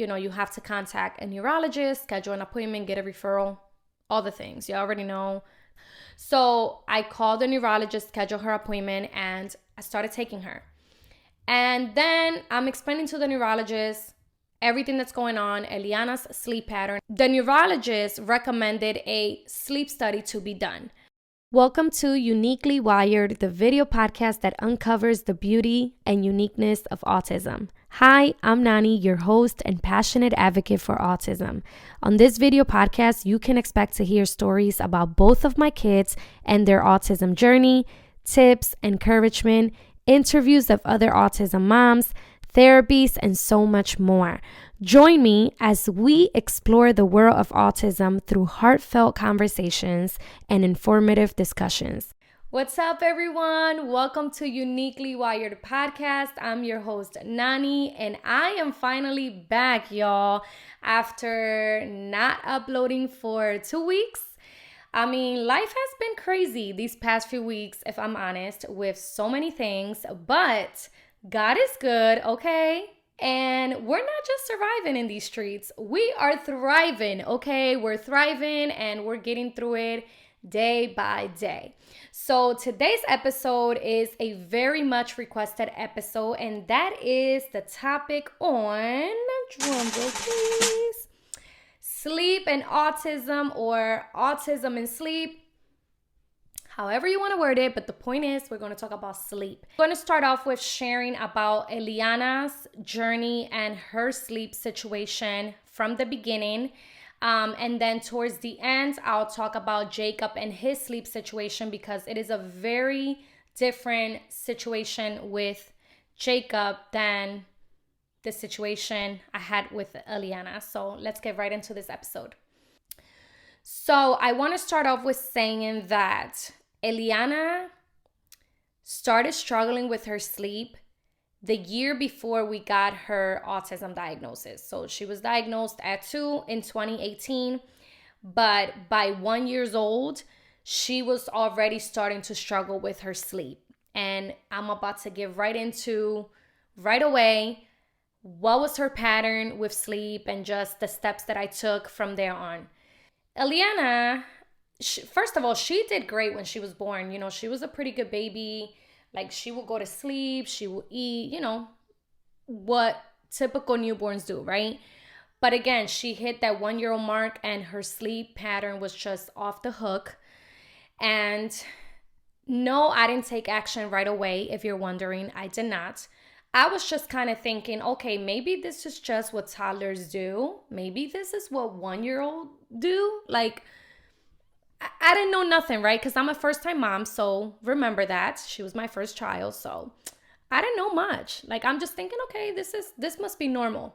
you know, you have to contact a neurologist, schedule an appointment, get a referral, all the things. You already know. So I called the neurologist, scheduled her appointment, and I started taking her. And then I'm explaining to the neurologist everything that's going on, Eliana's sleep pattern. The neurologist recommended a sleep study to be done. Welcome to Uniquely Wired, the video podcast that uncovers the beauty and uniqueness of autism. Hi, I'm Nani, your host and passionate advocate for autism. On this video podcast, you can expect to hear stories about both of my kids and their autism journey, tips, encouragement, interviews of other autism moms, therapies, and so much more. Join me as we explore the world of autism through heartfelt conversations and informative discussions. What's up, everyone? Welcome to Uniquely Wired Podcast. I'm your host, Nani, and I am finally back, y'all, after not uploading for two weeks. I mean, life has been crazy these past few weeks, if I'm honest, with so many things, but God is good, okay? And we're not just surviving in these streets, we are thriving, okay? We're thriving and we're getting through it day by day. So, today's episode is a very much requested episode, and that is the topic on drumroll, please sleep and autism, or autism and sleep however you want to word it, but the point is we're going to talk about sleep. I'm going to start off with sharing about Eliana's journey and her sleep situation from the beginning. Um, and then towards the end, I'll talk about Jacob and his sleep situation because it is a very different situation with Jacob than the situation I had with Eliana. So let's get right into this episode. So I want to start off with saying that Eliana started struggling with her sleep the year before we got her autism diagnosis. So she was diagnosed at 2 in 2018, but by 1 years old, she was already starting to struggle with her sleep. And I'm about to get right into right away what was her pattern with sleep and just the steps that I took from there on. Eliana she, first of all, she did great when she was born. You know, she was a pretty good baby. Like she would go to sleep, she would eat, you know, what typical newborns do, right? But again, she hit that one year old mark and her sleep pattern was just off the hook. And no, I didn't take action right away. If you're wondering, I did not. I was just kind of thinking, okay, maybe this is just what toddlers do. Maybe this is what one year old do. Like, I didn't know nothing, right? Because I'm a first time mom. So remember that. She was my first child. So I didn't know much. Like I'm just thinking, okay, this is this must be normal.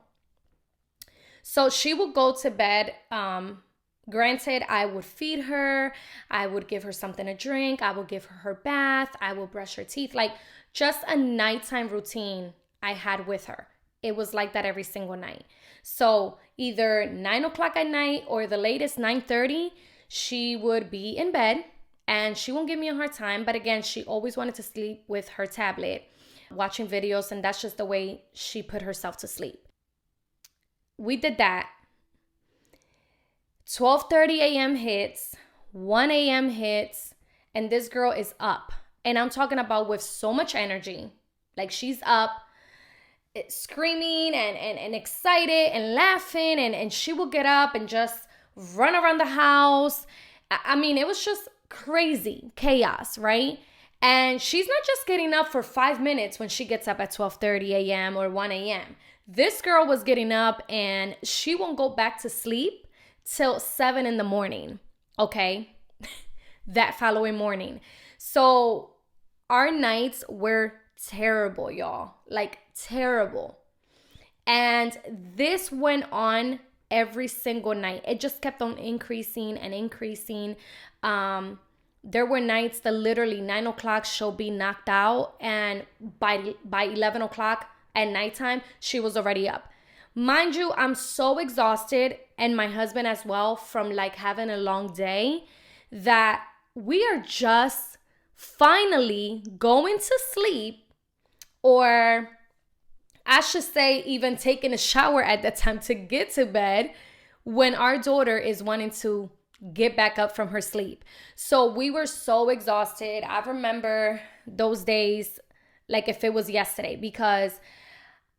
So she would go to bed. Um, granted, I would feed her, I would give her something to drink, I would give her her bath, I would brush her teeth, like just a nighttime routine I had with her. It was like that every single night. So either nine o'clock at night or the latest 9 30 she would be in bed and she won't give me a hard time. But again, she always wanted to sleep with her tablet, watching videos, and that's just the way she put herself to sleep. We did that. 12:30 a.m. hits, 1 a.m. hits, and this girl is up. And I'm talking about with so much energy. Like she's up eh, screaming and, and, and excited and laughing and, and she will get up and just run around the house. I mean, it was just crazy chaos, right? And she's not just getting up for five minutes when she gets up at 12:30 a.m. or 1 a.m. This girl was getting up and she won't go back to sleep till 7 in the morning. Okay. that following morning. So our nights were terrible, y'all. Like terrible. And this went on every single night. It just kept on increasing and increasing. Um, there were nights that literally nine o'clock she'll be knocked out, and by by eleven o'clock at nighttime she was already up. Mind you, I'm so exhausted, and my husband as well from like having a long day that we are just finally going to sleep or I should say, even taking a shower at that time to get to bed when our daughter is wanting to get back up from her sleep. So we were so exhausted. I remember those days like if it was yesterday because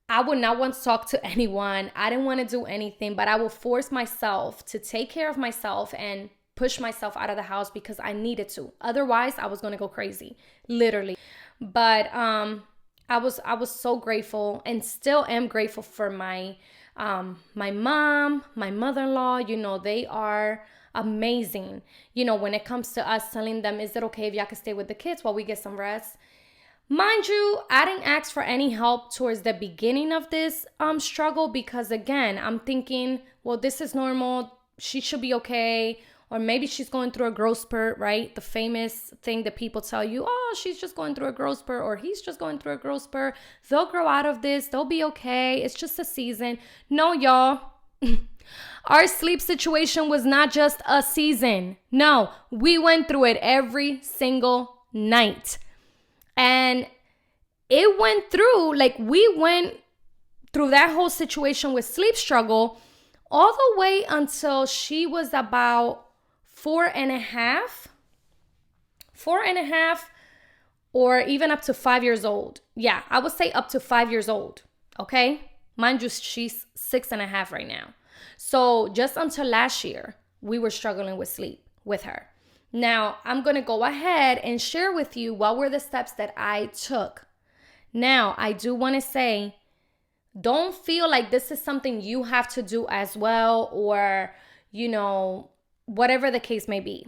I would not want to talk to anyone. I didn't want to do anything, but I will force myself to take care of myself and push myself out of the house because I needed to. Otherwise, I was going to go crazy, literally. But um I was I was so grateful and still am grateful for my um my mom, my mother-in-law, you know, they are amazing. You know, when it comes to us telling them, is it okay if y'all can stay with the kids while we get some rest? Mind you, I didn't ask for any help towards the beginning of this um struggle because again, I'm thinking, well, this is normal. She should be okay. Or maybe she's going through a growth spurt, right? The famous thing that people tell you, oh, she's just going through a growth spurt, or he's just going through a growth spurt. They'll grow out of this. They'll be okay. It's just a season. No, y'all. Our sleep situation was not just a season. No, we went through it every single night. And it went through, like, we went through that whole situation with sleep struggle all the way until she was about four and a half, four and a half, or even up to five years old. Yeah, I would say up to five years old. Okay. Mind you, she's six and a half right now. So just until last year, we were struggling with sleep with her. Now, I'm going to go ahead and share with you what were the steps that I took. Now, I do want to say, don't feel like this is something you have to do as well, or, you know, whatever the case may be.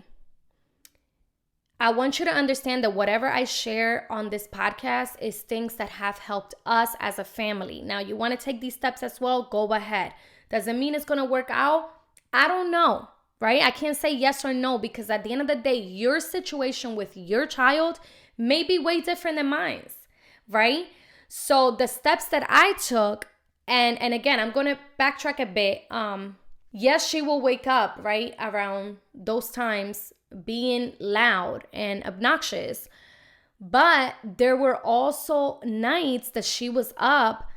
I want you to understand that whatever I share on this podcast is things that have helped us as a family. Now, you want to take these steps as well, go ahead. Doesn't mean it's going to work out. I don't know right? I can't say yes or no because at the end of the day, your situation with your child may be way different than mine's, right? So the steps that I took, and and again, I'm gonna backtrack a bit. Um, yes, she will wake up right around those times being loud and obnoxious. But there were also nights that she was up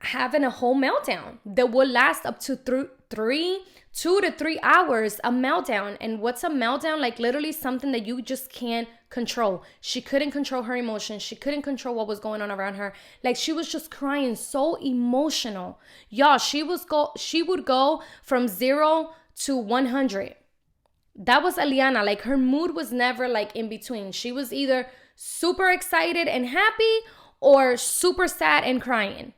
having a whole meltdown that would last up to th- three two to three hours a meltdown. And what's a meltdown? Like literally something that you just can't control. She couldn't control her emotions. She couldn't control what was going on around her. Like she was just crying so emotional. Y'all she was go she would go from zero to 100 that was Eliana. Like her mood was never like in between. She was either super excited and happy or super sad and crying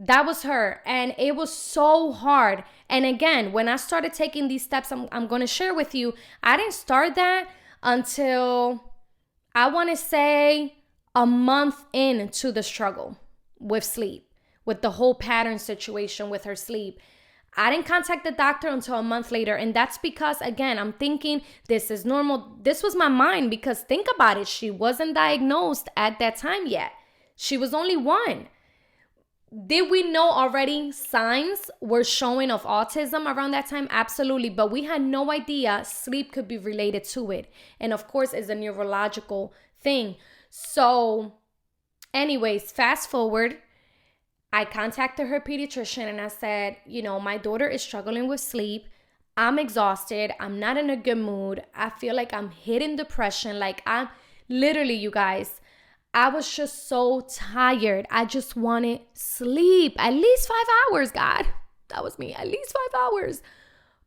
that was her. And it was so hard. And again, when I started taking these steps, I'm, I'm going to share with you, I didn't start that until I want to say a month into the struggle with sleep, with the whole pattern situation with her sleep. I didn't contact the doctor until a month later. And that's because, again, I'm thinking this is normal. This was my mind because think about it. She wasn't diagnosed at that time yet. She was only one did we know already signs were showing of autism around that time? Absolutely. But we had no idea sleep could be related to it. And of course, it's a neurological thing. So, anyways, fast forward. I contacted her pediatrician and I said, you know, my daughter is struggling with sleep. I'm exhausted. I'm not in a good mood. I feel like I'm hitting depression. Like, I'm literally, you guys, I was just so tired. I just wanted sleep. At least five hours, God. That was me. At least five hours.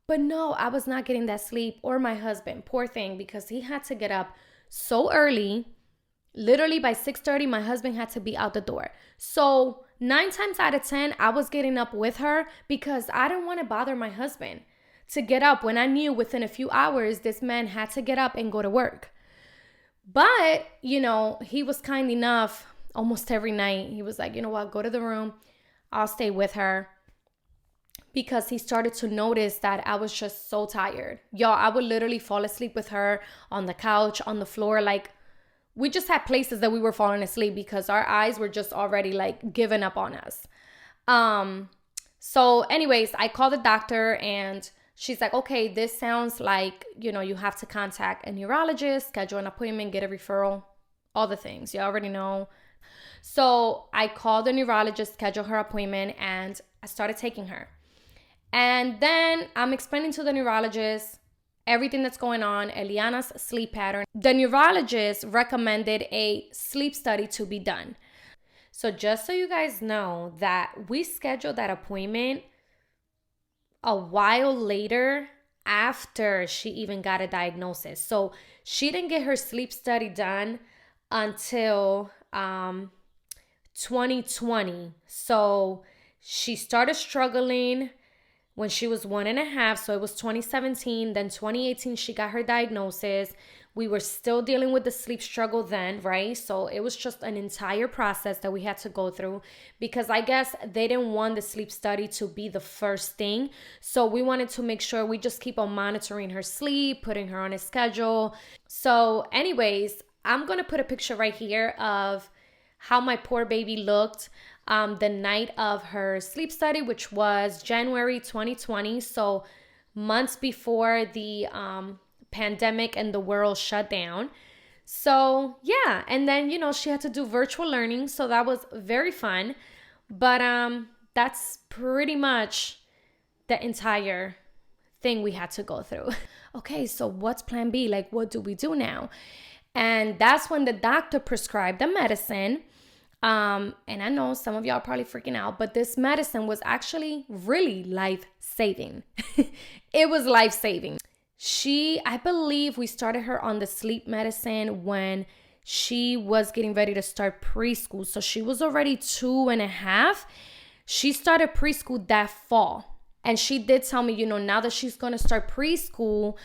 But no, I was not getting that sleep or my husband. Poor thing, because he had to get up so early. Literally by 6:30, my husband had to be out the door. So nine times out of 10, I was getting up with her because I didn't want to bother my husband to get up when I knew within a few hours this man had to get up and go to work. But, you know, he was kind enough almost every night. He was like, you know what, go to the room. I'll stay with her. Because he started to notice that I was just so tired. Y'all, I would literally fall asleep with her on the couch, on the floor. Like, we just had places that we were falling asleep because our eyes were just already like giving up on us. Um, so, anyways, I called the doctor and she's like, okay, this sounds like, you know, you have to contact a neurologist, schedule an appointment, get a referral, all the things. You already know So I called the neurologist, scheduled her appointment, and I started taking her. And then I'm explaining to the neurologist everything that's going on, Eliana's sleep pattern. The neurologist recommended a sleep study to be done. So, just so you guys know that we scheduled that appointment a while later after she even got a diagnosis. So, she didn't get her sleep study done until um, 2020. So, she started struggling when she was one and a half. So it was 2017. Then 2018, she got her diagnosis. We were still dealing with the sleep struggle then, right? So it was just an entire process that we had to go through because I guess they didn't want the sleep study to be the first thing. So we wanted to make sure we just keep on monitoring her sleep, putting her on a schedule. So, anyways, I'm gonna put a picture right here of how my poor baby looked um, the night of her sleep study, which was January 2020. So, months before the um, pandemic and the world shut down. So, yeah. And then, you know, she had to do virtual learning. So, that was very fun. But um, that's pretty much the entire thing we had to go through. okay, so what's plan B? Like, what do we do now? And that's when the doctor prescribed the medicine um, and I know some of y'all probably freaking out, but this medicine was actually really life saving. it was life saving. She, I believe we started her on the sleep medicine when she was getting ready to start preschool. So she was already two and a half. She started preschool that fall. And she did tell me, you know, now that she's going to start preschool,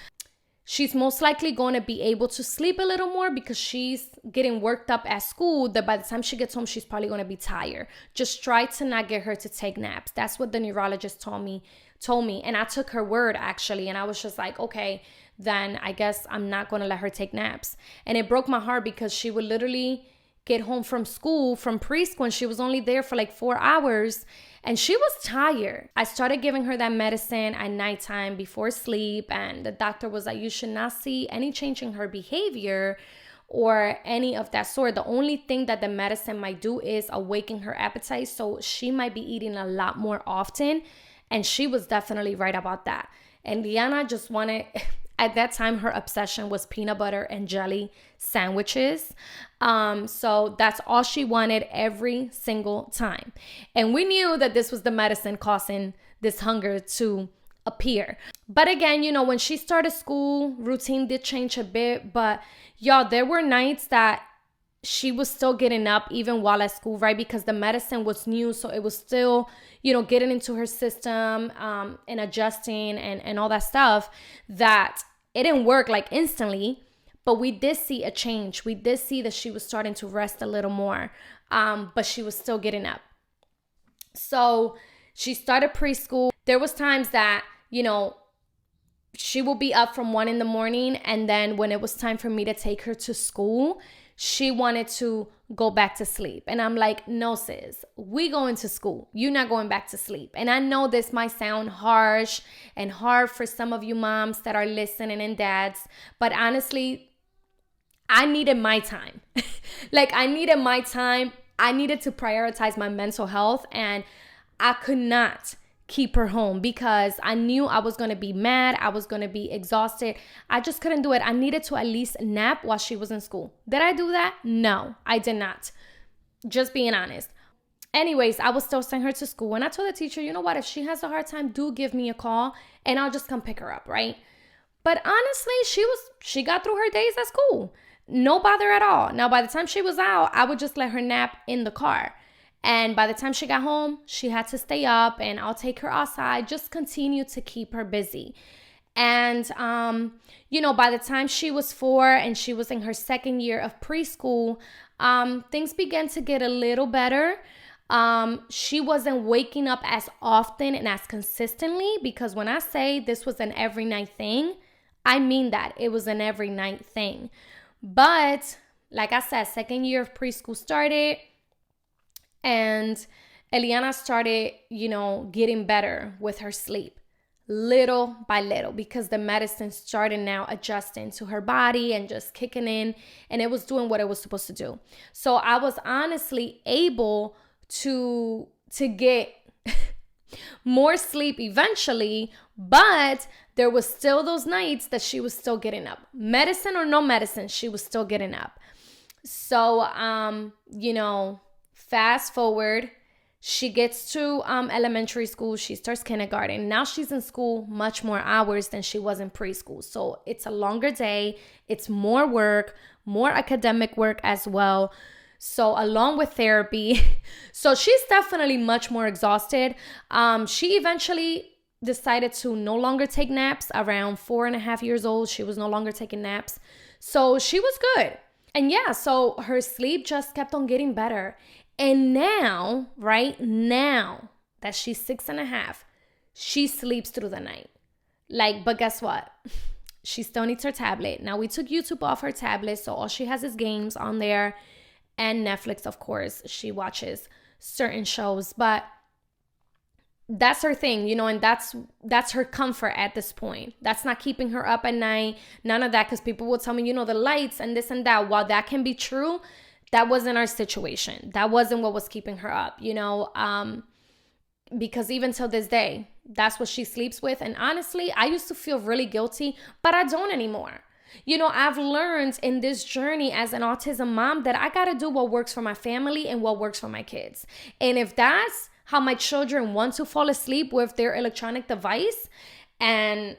she's most likely going to be able to sleep a little more because she's getting worked up at school that by the time she gets home she's probably going to be tired just try to not get her to take naps that's what the neurologist told me told me and i took her word actually and i was just like okay then i guess i'm not going to let her take naps and it broke my heart because she would literally get home from school from preschool and she was only there for like four hours and she was tired. I started giving her that medicine at nighttime before sleep, and the doctor was like, You should not see any change in her behavior or any of that sort. The only thing that the medicine might do is awaken her appetite. So she might be eating a lot more often. And she was definitely right about that. And Liana just wanted, at that time, her obsession was peanut butter and jelly sandwiches. Um, so that's all she wanted every single time. And we knew that this was the medicine causing this hunger to appear. But again, you know, when she started school, routine did change a bit. But y'all, there were nights that she was still getting up even while at school, right? Because the medicine was new. So it was still, you know, getting into her system um, and adjusting and, and all that stuff that it didn't work like instantly but we did see a change. We did see that she was starting to rest a little more, um, but she was still getting up. So she started preschool. There was times that, you know, she will be up from one in the morning and then when it was time for me to take her to school she wanted to go back to sleep and i'm like no sis we going to school you're not going back to sleep and i know this might sound harsh and hard for some of you moms that are listening and dads but honestly I needed my time. like I needed my time. I needed to prioritize my mental health and I could not keep her home because I knew I was going to be mad, I was going to be exhausted. I just couldn't do it. I needed to at least nap while she was in school. Did I do that? No, I did not. Just being honest. Anyways, I was still sending her to school and I told the teacher, you know what, if she has a hard time, do give me a call and I'll just come pick her up, right? But honestly, she was she got through her days at school. No bother at all. Now, by the time she was out, I would just let her nap in the car. And by the time she got home, she had to stay up and I'll take her outside, just continue to keep her busy. And, um, you know, by the time she was four and she was in her second year of preschool, um, things began to get a little better. Um, she wasn't waking up as often and as consistently because when I say this was an every night thing, I mean that it was an every night thing. But like I said, second year of preschool started and Eliana started, you know, getting better with her sleep. little by little because the medicine started now adjusting to her body and just kicking in and it was doing what it was supposed to do. So I was honestly able to to get more sleep eventually, but there was still those nights that she was still getting up. Medicine or no medicine, she was still getting up. So um, you know, fast forward she gets to um, elementary school she starts kindergarten. Now she's in school much more hours than she was in preschool. So it's a longer day it's more work more academic work as well. So along with therapy so she's definitely much more exhausted. Um, she eventually decided to no longer take naps. Around four and a half years old she was no longer taking naps. So she was good. And yeah so her sleep just kept on getting better and now, right now that she's six and a half, she sleeps through the night. Like, but guess what? She still needs her tablet. Now, we took YouTube off her tablet, so all she has is games on there and Netflix, of course. She watches certain shows, but that's her thing you know and that's that's her comfort at this point that's not keeping her up at night none of that because people will tell me you know the lights and this and that while that can be true that wasn't our situation. That wasn't what was keeping her up, you know. Um, because even till this day, that's what she sleeps with. And honestly, I used to feel really guilty, but I don't anymore. You know, I've learned in this journey as an autism mom that I got to do what works for my family and what works for my kids. And if that's how my children want to fall asleep with their electronic device and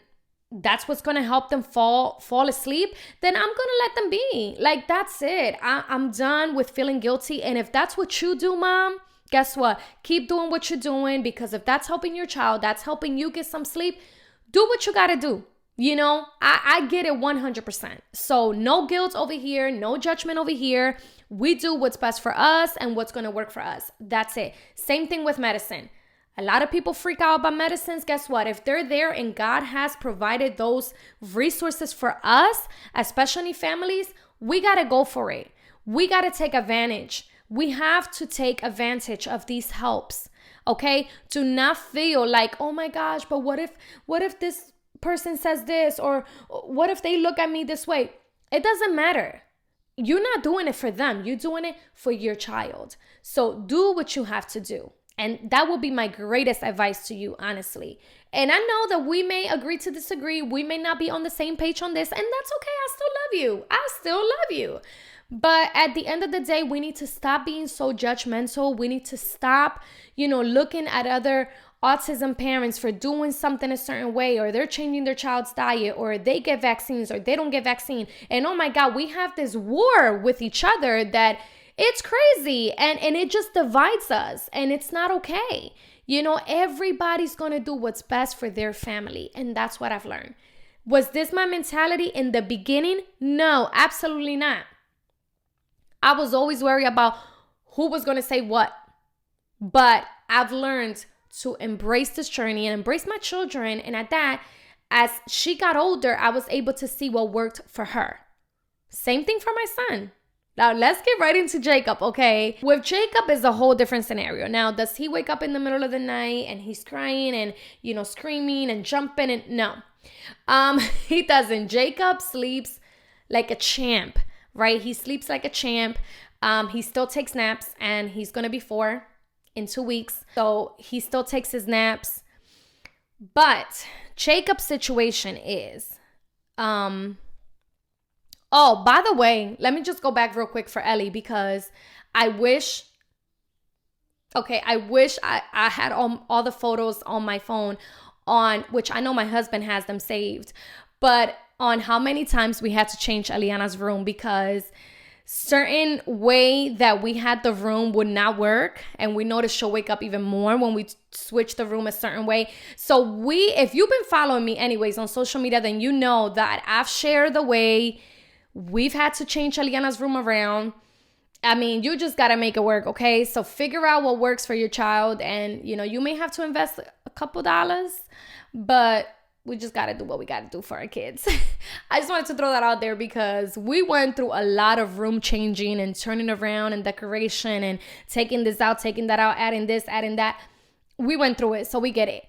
that's what's gonna help them fall fall asleep then i'm gonna let them be. Like that's it. I, i'm done with feeling guilty. And if that's what you do mom guess what? Keep doing what you're doing because if that's helping your child that's helping you get some sleep do what you gotta do. You know i, I get it 100% so no guilt over here no judgment over here. We do what's best for us and what's gonna work for us. That's it. Same thing with medicine a lot of people freak out about medicines. Guess what? If they're there and God has provided those resources for us, especially families, we got to go for it. We got to take advantage. We have to take advantage of these helps. Okay? Do not feel like, "Oh my gosh, but what if what if this person says this or what if they look at me this way?" It doesn't matter. You're not doing it for them. You're doing it for your child. So do what you have to do. And that will be my greatest advice to you, honestly. And I know that we may agree to disagree. We may not be on the same page on this, and that's okay. I still love you. I still love you. But at the end of the day, we need to stop being so judgmental. We need to stop, you know, looking at other autism parents for doing something a certain way or they're changing their child's diet or they get vaccines or they don't get vaccine. And oh my God, we have this war with each other that it's crazy and and it just divides us and it's not okay. You know, everybody's going to do what's best for their family and that's what I've learned. Was this my mentality in the beginning? No, absolutely not. I was always worried about who was going to say what. But I've learned to embrace this journey and embrace my children. And at that, as she got older, I was able to see what worked for her. Same thing for my son. Now let's get right into Jacob, okay? With Jacob is a whole different scenario. Now, does he wake up in the middle of the night and he's crying and you know screaming and jumping and no. Um he doesn't. Jacob sleeps like a champ, right? He sleeps like a champ. Um he still takes naps and he's going to be 4 in 2 weeks. So, he still takes his naps. But Jacob's situation is um Oh, by the way, let me just go back real quick for Ellie because I wish okay, I wish I, I had all, all the photos on my phone on which I know my husband has them saved, but on how many times we had to change Eliana's room because certain way that we had the room would not work and we noticed she'll wake up even more when we switch the room a certain way. So we if you've been following me anyways on social media then you know that i've shared the way We've had to change Eliana's room around. I mean, you just got to make it work, okay? So figure out what works for your child and, you know, you may have to invest a couple dollars, but we just got to do what we got to do for our kids. I just wanted to throw that out there because we went through a lot of room changing and turning around and decoration and taking this out, taking that out, adding this, adding that. We went through it, so we get it.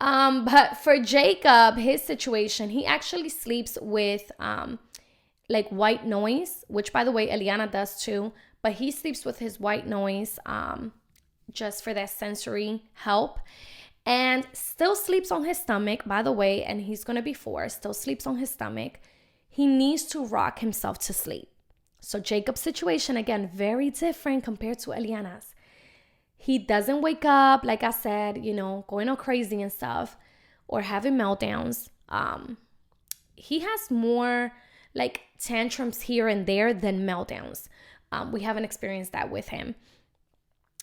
Um, but for Jacob, his situation, he actually sleeps with um like white noise, which by the way, Eliana does too, but he sleeps with his white noise um just for that sensory help and still sleeps on his stomach, by the way, and he's gonna be four, still sleeps on his stomach. He needs to rock himself to sleep. So, Jacob's situation, again, very different compared to Eliana's. He doesn't wake up, like I said, you know, going all crazy and stuff or having meltdowns. Um, he has more like tantrums here and there than meltdowns. Um, we haven't experienced that with him.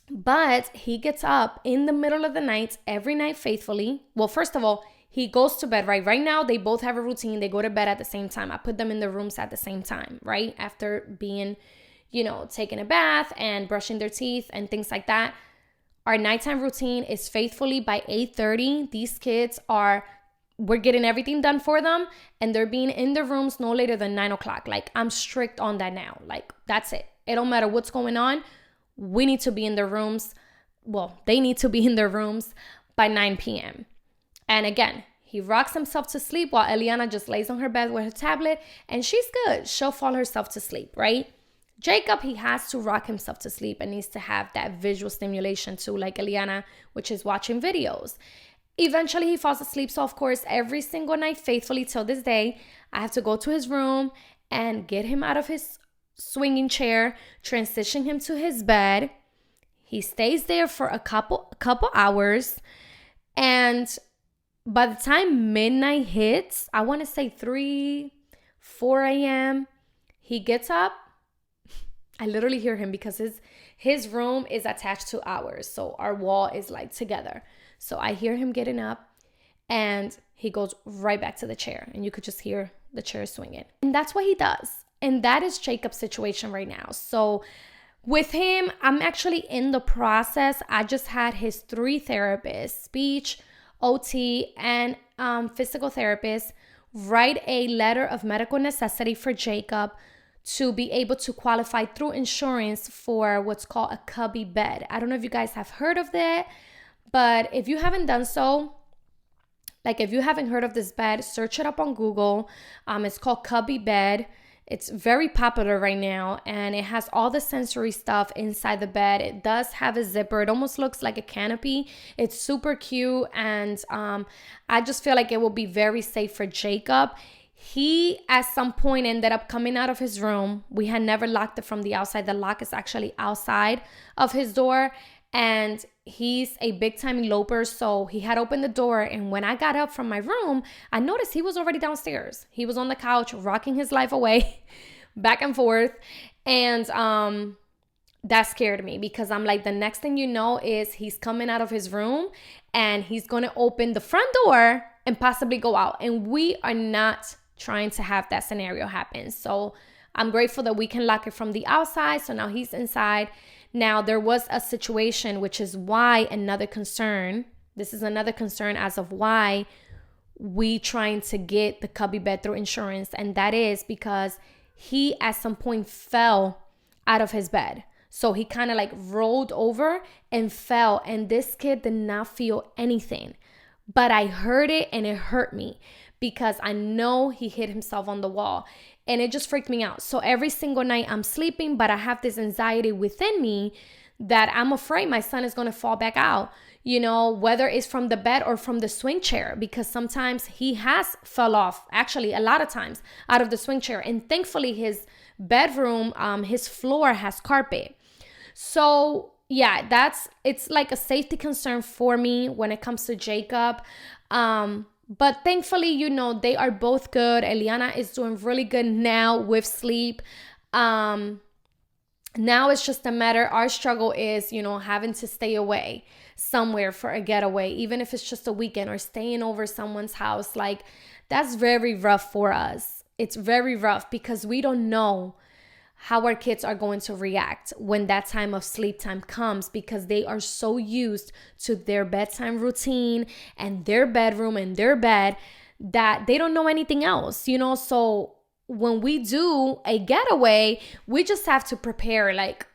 But he gets up in the middle of the night every night faithfully. Well, first of all, he goes to bed, right? Right now, they both have a routine. They go to bed at the same time. I put them in the rooms at the same time, right? After being, you know, taking a bath and brushing their teeth and things like that. Our nighttime routine is faithfully by 8:30. These kids are we're getting everything done for them and they're being in the rooms no later than nine o'clock. Like I'm strict on that now. Like that's it. It don't matter what's going on we need to be in their rooms. Well, they need to be in their rooms by 9 p.m. And again, he rocks himself to sleep while Eliana just lays on her bed with her tablet and she's good. She'll fall herself to sleep, right? Jacob, he has to rock himself to sleep and needs to have that visual stimulation too, like Eliana, which is watching videos. Eventually, he falls asleep. So, of course, every single night, faithfully till this day, I have to go to his room and get him out of his swinging chair, transition him to his bed. He stays there for a couple couple hours and by the time midnight hits, I want to say 3 4 a.m., he gets up. I literally hear him because his his room is attached to ours. So our wall is like together. So I hear him getting up and he goes right back to the chair and you could just hear the chair swinging. And that's what he does. And that is Jacob's situation right now. So with him, I'm actually in the process. I just had his three therapists, speech, OT, and um, physical therapist, write a letter of medical necessity for Jacob to be able to qualify through insurance for what's called a cubby bed. I don't know if you guys have heard of that, but if you haven't done so, like if you haven't heard of this bed, search it up on Google. Um, it's called cubby bed. It's very popular right now and it has all the sensory stuff inside the bed. It does have a zipper. It almost looks like a canopy. It's super cute and um, I just feel like it will be very safe for Jacob. He at some point ended up coming out of his room. We had never locked it from the outside. The lock is actually outside of his door and he's a big time eloper so he had opened the door and when i got up from my room i noticed he was already downstairs he was on the couch rocking his life away back and forth and um that scared me because i'm like the next thing you know is he's coming out of his room and he's to open the front door and possibly go out and we are not trying to have that scenario happen so i'm grateful that we can lock it from the outside so now he's inside now, there was a situation, which is why another concern, this is another concern as of why we trying to get the cubby bed through insurance. And that is because he at some point fell out of his bed. So he kind of like rolled over and fell. And this kid did not feel anything. But I heard it and it hurt me because I know he hit himself on the wall and it just freaked me out. So every single night I'm sleeping, but I have this anxiety within me that I'm afraid my son is to fall back out, you know, whether it's from the bed or from the swing chair, because sometimes he has fell off, actually, a lot of times out of the swing chair. And thankfully, his bedroom, um, his floor has carpet. So, yeah, that's it's like a safety concern for me when it comes to Jacob. Um, but thankfully, you know, they are both good. Eliana is doing really good now with sleep. Um, now it's just a matter, our struggle is, you know, having to stay away somewhere for a getaway, even if it's just a weekend or staying over someone's house. Like, that's very rough for us. It's very rough because we don't know how our kids are going to react when that time of sleep time comes because they are so used to their bedtime routine and their bedroom and their bed that they don't know anything else, you know? So when we do a getaway, we just have to prepare like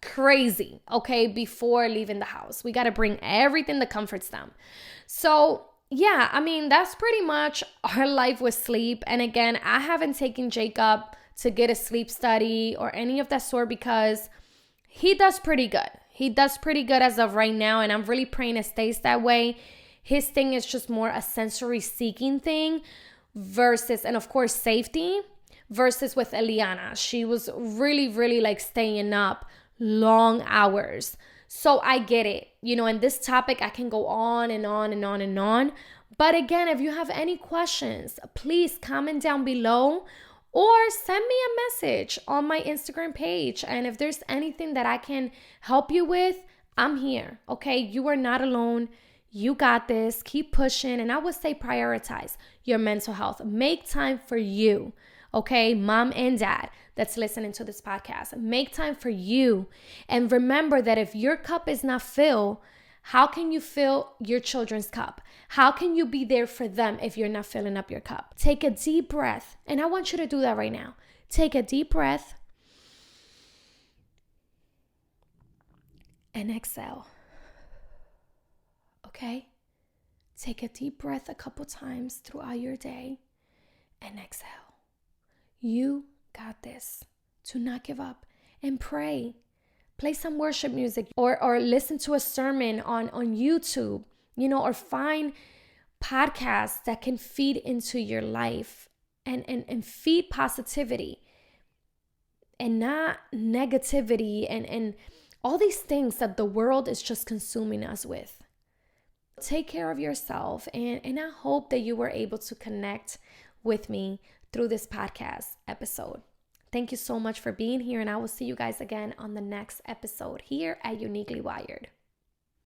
crazy, okay, before leaving the house. We got to bring everything that comforts them. So, yeah, I mean, that's pretty much our life with sleep. And again, I haven't taken Jacob to get a sleep study or any of that sort because he does pretty good. He does pretty good as of right now. And I'm really praying it stays that way. His thing is just more a sensory seeking thing versus, and of course, safety versus with Eliana. She was really, really like staying up long hours. So I get it. You know, in this topic, I can go on and on and on and on. But again, if you have any questions, please comment down below or send me a message on my Instagram page. And if there's anything that I can help you with, I'm here. Okay. You are not alone. You got this. Keep pushing. And I would say prioritize your mental health. Make time for you. Okay. Mom and dad that's listening to this podcast. Make time for you. And remember that if your cup is not filled, how can you fill your children's cup? How can you be there for them if you're not filling up your cup? Take a deep breath. And I want you to do that right now. Take a deep breath and exhale. Okay? Take a deep breath a couple times throughout your day and exhale. You got this. Do not give up and pray. Play some worship music or, or listen to a sermon on, on YouTube, you know, or find podcasts that can feed into your life and, and, and feed positivity and not negativity and, and all these things that the world is just consuming us with. Take care of yourself, and, and I hope that you were able to connect with me through this podcast episode. Thank you so much for being here, and I will see you guys again on the next episode here at Uniquely Wired.